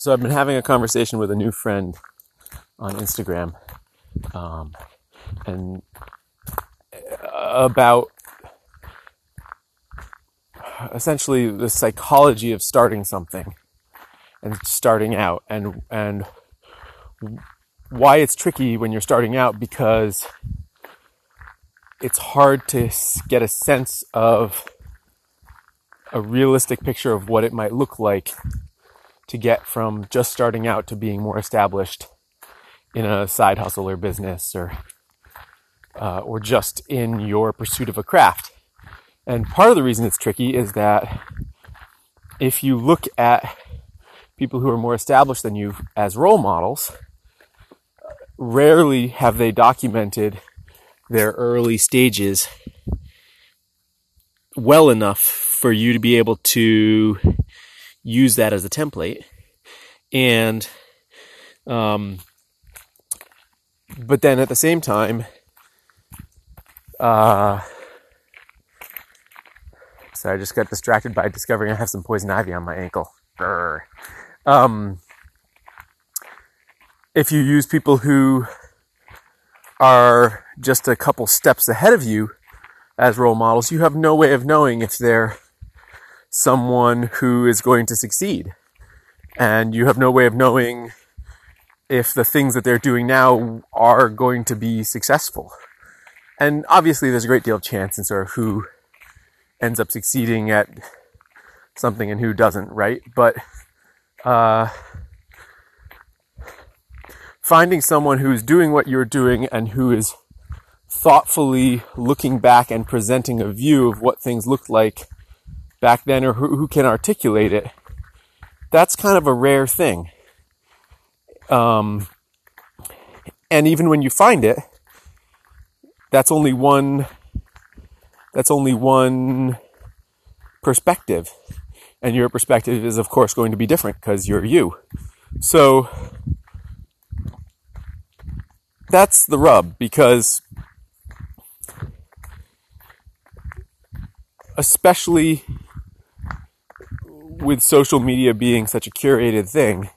So I've been having a conversation with a new friend on Instagram, um, and about essentially the psychology of starting something and starting out and and why it's tricky when you're starting out because it's hard to get a sense of a realistic picture of what it might look like to get from just starting out to being more established in a side hustle or business or uh, or just in your pursuit of a craft. And part of the reason it's tricky is that if you look at people who are more established than you as role models, rarely have they documented their early stages well enough for you to be able to use that as a template. And, um, but then at the same time, uh, so I just got distracted by discovering I have some poison ivy on my ankle. Um, if you use people who are just a couple steps ahead of you as role models, you have no way of knowing if they're someone who is going to succeed. And you have no way of knowing if the things that they're doing now are going to be successful. And obviously, there's a great deal of chance in sort of who ends up succeeding at something and who doesn't, right? But uh, finding someone who's doing what you're doing and who is thoughtfully looking back and presenting a view of what things looked like back then or who, who can articulate it, that's kind of a rare thing. Um, and even when you find it, that's only one, that's only one perspective. And your perspective is, of course, going to be different because you're you. So, that's the rub because especially with social media being such a curated thing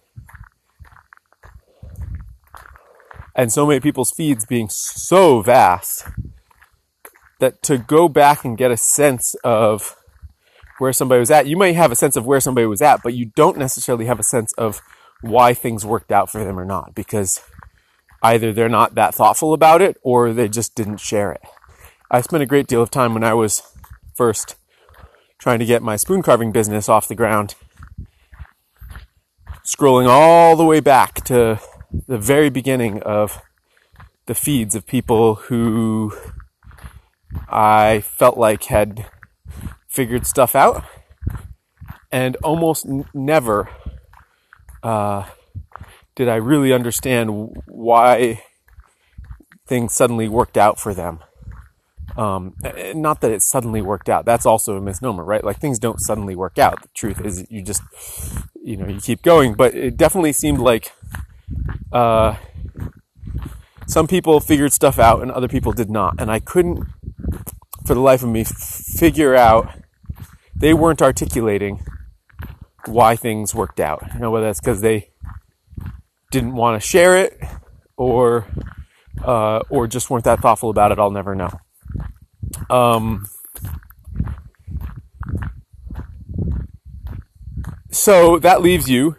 and so many people's feeds being so vast that to go back and get a sense of where somebody was at, you might have a sense of where somebody was at, but you don't necessarily have a sense of why things worked out for them or not because either they're not that thoughtful about it or they just didn't share it. I spent a great deal of time when I was first trying to get my spoon carving business off the ground, scrolling all the way back to the very beginning of the feeds of people who I felt like had figured stuff out and almost n- never uh, did I really understand why things suddenly worked out for them. Um, not that it suddenly worked out. That's also a misnomer, right? Like things don't suddenly work out. The truth is you just, you know, you keep going. But it definitely seemed like, uh, some people figured stuff out and other people did not. And I couldn't, for the life of me, figure out, they weren't articulating why things worked out. You know, whether that's because they didn't want to share it or, uh, or just weren't that thoughtful about it, I'll never know. Um, so that leaves you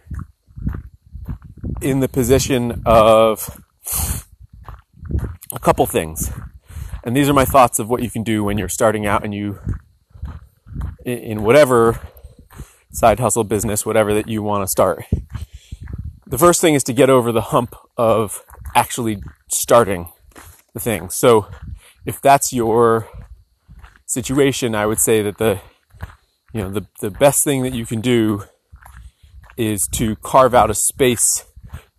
in the position of a couple things. And these are my thoughts of what you can do when you're starting out and you, in whatever side hustle business, whatever that you want to start. The first thing is to get over the hump of actually starting the thing. So if that's your situation, I would say that the you know the the best thing that you can do is to carve out a space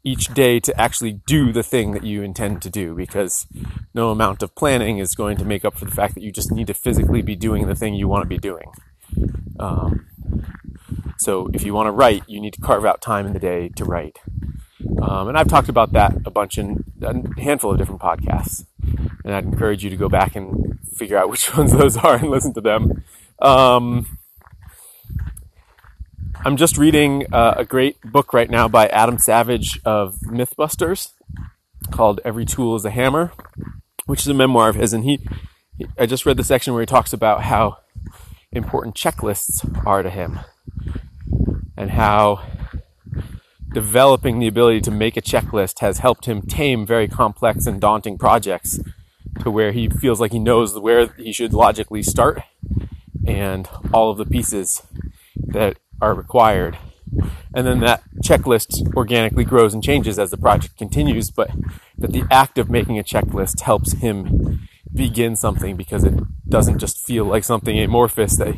each day to actually do the thing that you intend to do because no amount of planning is going to make up for the fact that you just need to physically be doing the thing you want to be doing. Um, so if you want to write, you need to carve out time in the day to write. Um, and I've talked about that a bunch in a handful of different podcasts. And I'd encourage you to go back and figure out which ones those are and listen to them. Um, I'm just reading uh, a great book right now by Adam Savage of Mythbusters called Every Tool is a Hammer, which is a memoir of his. And he, I just read the section where he talks about how important checklists are to him and how developing the ability to make a checklist has helped him tame very complex and daunting projects to where he feels like he knows where he should logically start and all of the pieces that are required. And then that checklist organically grows and changes as the project continues, but that the act of making a checklist helps him begin something because it doesn't just feel like something amorphous that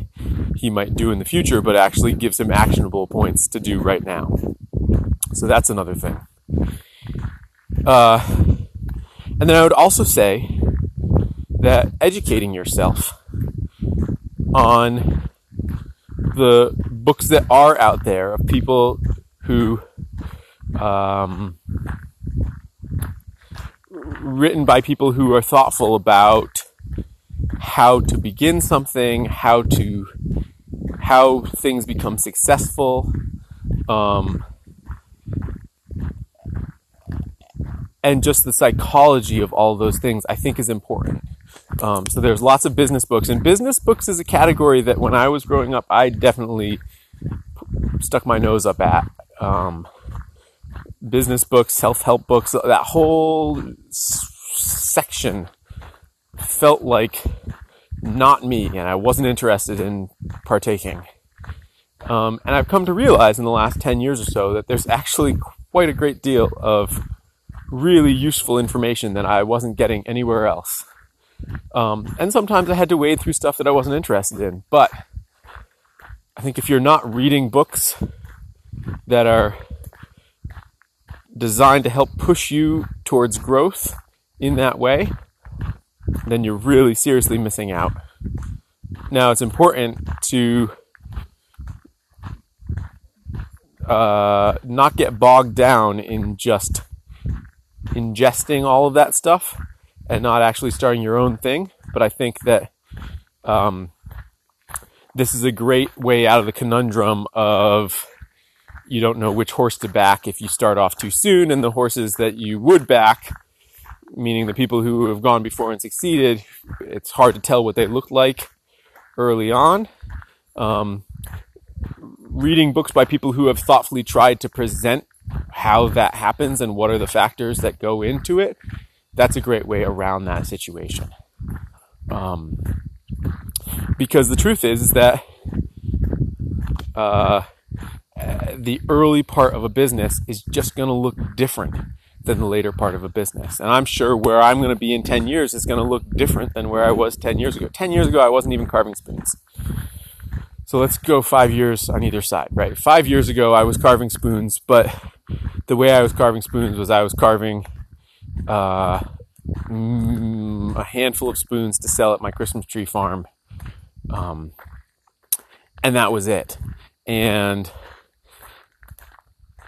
he might do in the future, but actually gives him actionable points to do right now. So that's another thing. Uh, and then I would also say that educating yourself on the books that are out there of people who um, written by people who are thoughtful about how to begin something, how to how things become successful, um, and just the psychology of all of those things. I think is important. Um, so there's lots of business books, and business books is a category that when I was growing up, I definitely stuck my nose up at. Um, business books, self help books, that whole s- section felt like not me, and I wasn't interested in partaking. Um, and I've come to realize in the last 10 years or so that there's actually quite a great deal of really useful information that I wasn't getting anywhere else. Um, and sometimes I had to wade through stuff that I wasn't interested in. But I think if you're not reading books that are designed to help push you towards growth in that way, then you're really seriously missing out. Now, it's important to uh, not get bogged down in just ingesting all of that stuff and not actually starting your own thing. But I think that um, this is a great way out of the conundrum of you don't know which horse to back if you start off too soon, and the horses that you would back, meaning the people who have gone before and succeeded, it's hard to tell what they look like early on. Um, reading books by people who have thoughtfully tried to present how that happens and what are the factors that go into it that's a great way around that situation. Um, because the truth is, is that uh, the early part of a business is just going to look different than the later part of a business. And I'm sure where I'm going to be in 10 years is going to look different than where I was 10 years ago. 10 years ago, I wasn't even carving spoons. So let's go five years on either side, right? Five years ago, I was carving spoons, but the way I was carving spoons was I was carving uh, mm, a handful of spoons to sell at my Christmas tree farm. Um, and that was it. And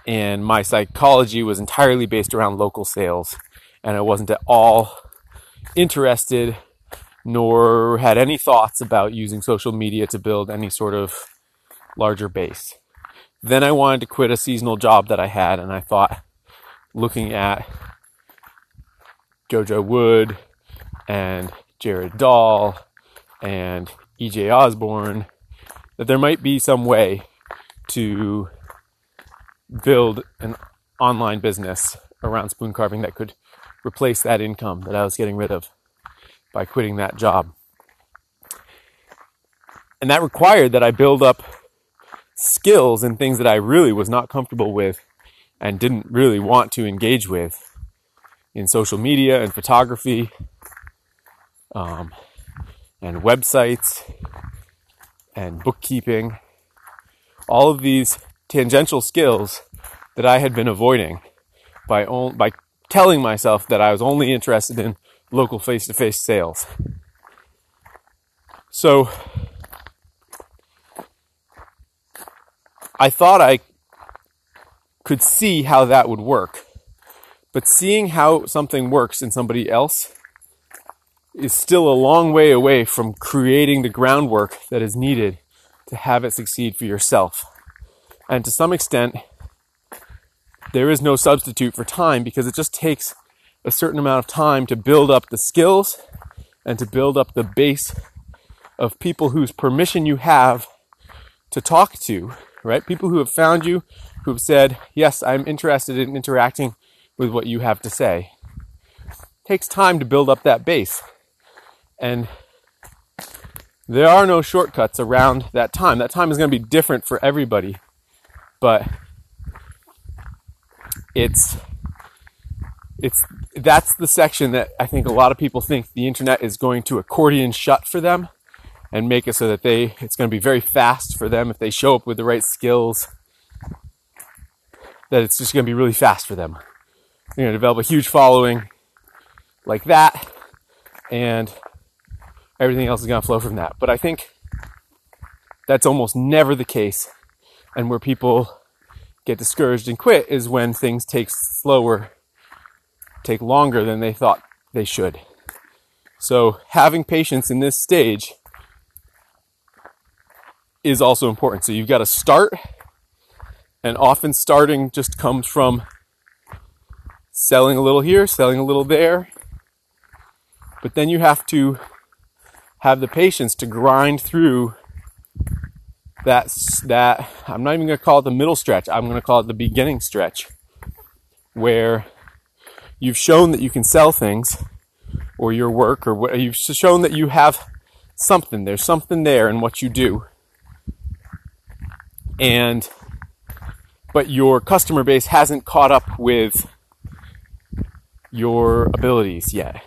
and my psychology was entirely based around local sales, and I wasn't at all interested nor had any thoughts about using social media to build any sort of larger base. Then I wanted to quit a seasonal job that I had, and I thought, looking at Jojo Wood and Jarrod Dahl and EJ Osborne, that there might be some way to build an online business around spoon carving that could replace that income that I was getting rid of by quitting that job. And that required that I build up skills and things that I really was not comfortable with and didn't really want to engage with in social media and photography um, and websites and bookkeeping. All of these tangential skills that I had been avoiding by, on, by telling myself that I was only interested in local face to face sales. So I thought I could see how that would work. But seeing how something works in somebody else is still a long way away from creating the groundwork that is needed to have it succeed for yourself. And to some extent, there is no substitute for time because it just takes a certain amount of time to build up the skills and to build up the base of people whose permission you have to talk to, right? People who have found you, who have said, Yes, I'm interested in interacting with what you have to say. It takes time to build up that base. And there are no shortcuts around that time. That time is going to be different for everybody. But it's it's that's the section that I think a lot of people think the internet is going to accordion shut for them and make it so that they it's going to be very fast for them if they show up with the right skills that it's just going to be really fast for them. you know develop a huge following like that and everything else is going to flow from that. But I think that's almost never the case and where people get discouraged and quit is when things take slower, take longer than they thought they should. So having patience in this stage is also important. So you've got to start, and often starting just comes from selling a little here, selling a little there. But then you have to have the patience to grind through that that I'm not even going to call it the middle stretch. I'm going to call it the beginning stretch where you've shown that you can sell things or your work or what you've shown that you have something. There's something there in what you do. And but your customer base hasn't caught up with your abilities yet.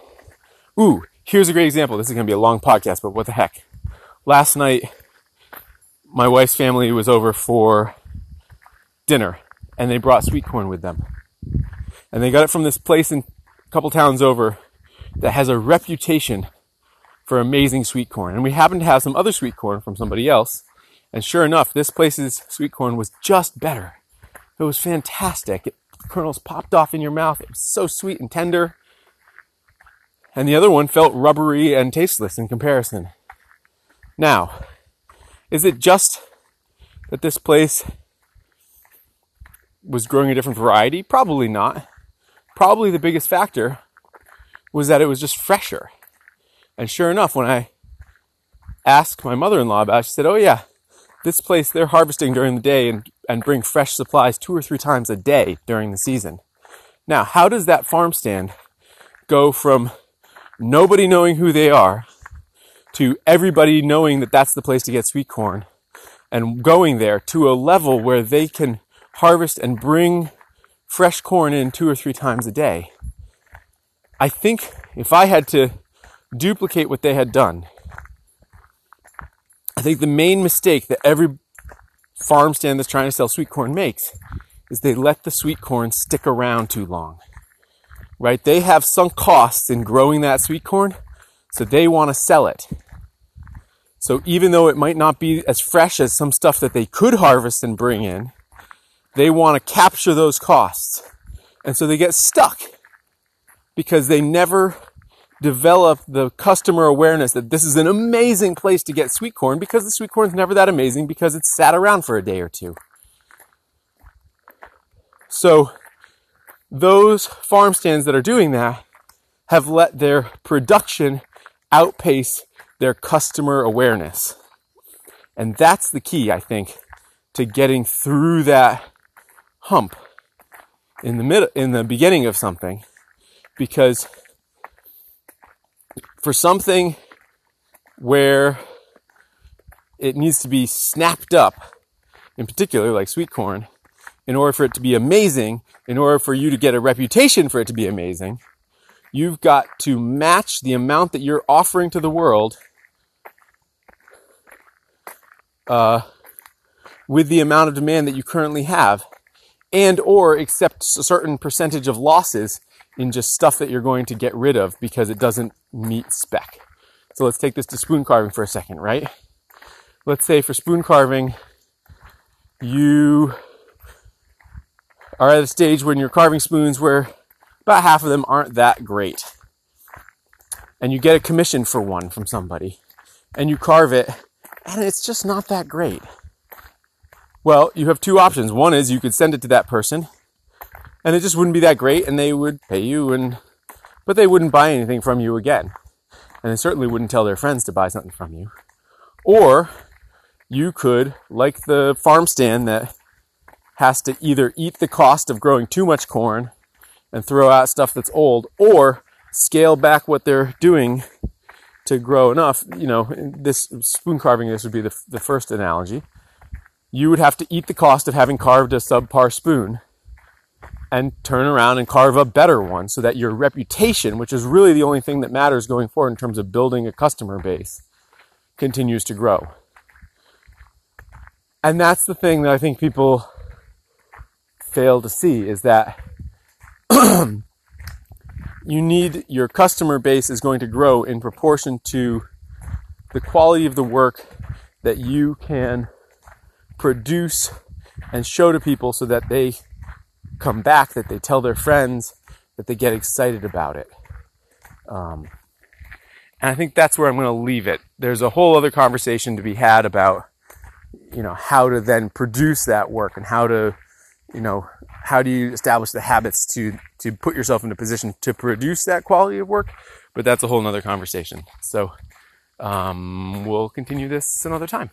Ooh, here's a great example. This is going to be a long podcast, but what the heck. Last night my wife's family was over for dinner and they brought sweet corn with them. And they got it from this place in a couple towns over that has a reputation for amazing sweet corn. And we happened to have some other sweet corn from somebody else. And sure enough, this place's sweet corn was just better. It was fantastic. It, the kernels popped off in your mouth. It was so sweet and tender. And the other one felt rubbery and tasteless in comparison. Now, is it just that this place was growing a different variety? Probably not. Probably the biggest factor was that it was just fresher. And sure enough, when I asked my mother in law about it, she said, Oh, yeah, this place they're harvesting during the day and, and bring fresh supplies two or three times a day during the season. Now, how does that farm stand go from nobody knowing who they are to everybody knowing that that's the place to get sweet corn and going there to a level where they can harvest and bring fresh corn in two or three times a day. I think if I had to duplicate what they had done, think the main mistake that every farm stand that's trying to sell sweet corn makes is they let the sweet corn stick around too long. Right? They have sunk costs in growing that sweet corn, so they want to sell it. So even though it might not be as fresh as some stuff that they could harvest and bring in, they want to capture those costs. And so they get stuck because they never develop the customer awareness that this is an amazing place to get sweet corn because the sweet corn is never that amazing because it's sat around for a day or two. So those farm stands that are doing that have let their production outpace their customer awareness. And that's the key, I think, to getting through that hump in the middle, in the beginning of something. Because for something where it needs to be snapped up, in particular, like sweet corn, in order for it to be amazing, in order for you to get a reputation for it to be amazing, you've got to match the amount that you're offering to the world uh, with the amount of demand that you currently have and or accept a certain percentage of losses in just stuff that you're going to get rid of because it doesn't meet spec. So let's take this to spoon carving for a second, right? Let's say for spoon carving, you are at a stage when you're carving spoons where about half of them aren't that great. And you get a commission for one from somebody and you carve it and it's just not that great. Well, you have two options. One is you could send it to that person and it just wouldn't be that great and they would pay you and but they wouldn't buy anything from you again. And they certainly wouldn't tell their friends to buy something from you. Or you could, like the farm stand that has to either eat the cost of growing too much corn and throw out stuff that's old, or scale back what they're doing to grow enough. You know, this spoon carving, this would be the, the first analogy. You would have to eat the cost of having carved a subpar spoon and turn around and carve a better one so that your reputation, which is really the only thing that matters going forward in terms of building a customer base, continues to grow. And that's the thing that I think people fail to see is that you need your customer base is going to grow in proportion to the quality of the work that you can produce and show to people so that they come back, that they tell their friends, that they get excited about it. Um, and I think that's where I'm going to leave it. There's a whole other conversation to be had about, you know, how to then produce that work and how to, you know, how do you establish the habits to, to put yourself in a position to produce that quality of work? But that's a whole other conversation. So, um, we'll continue this another time.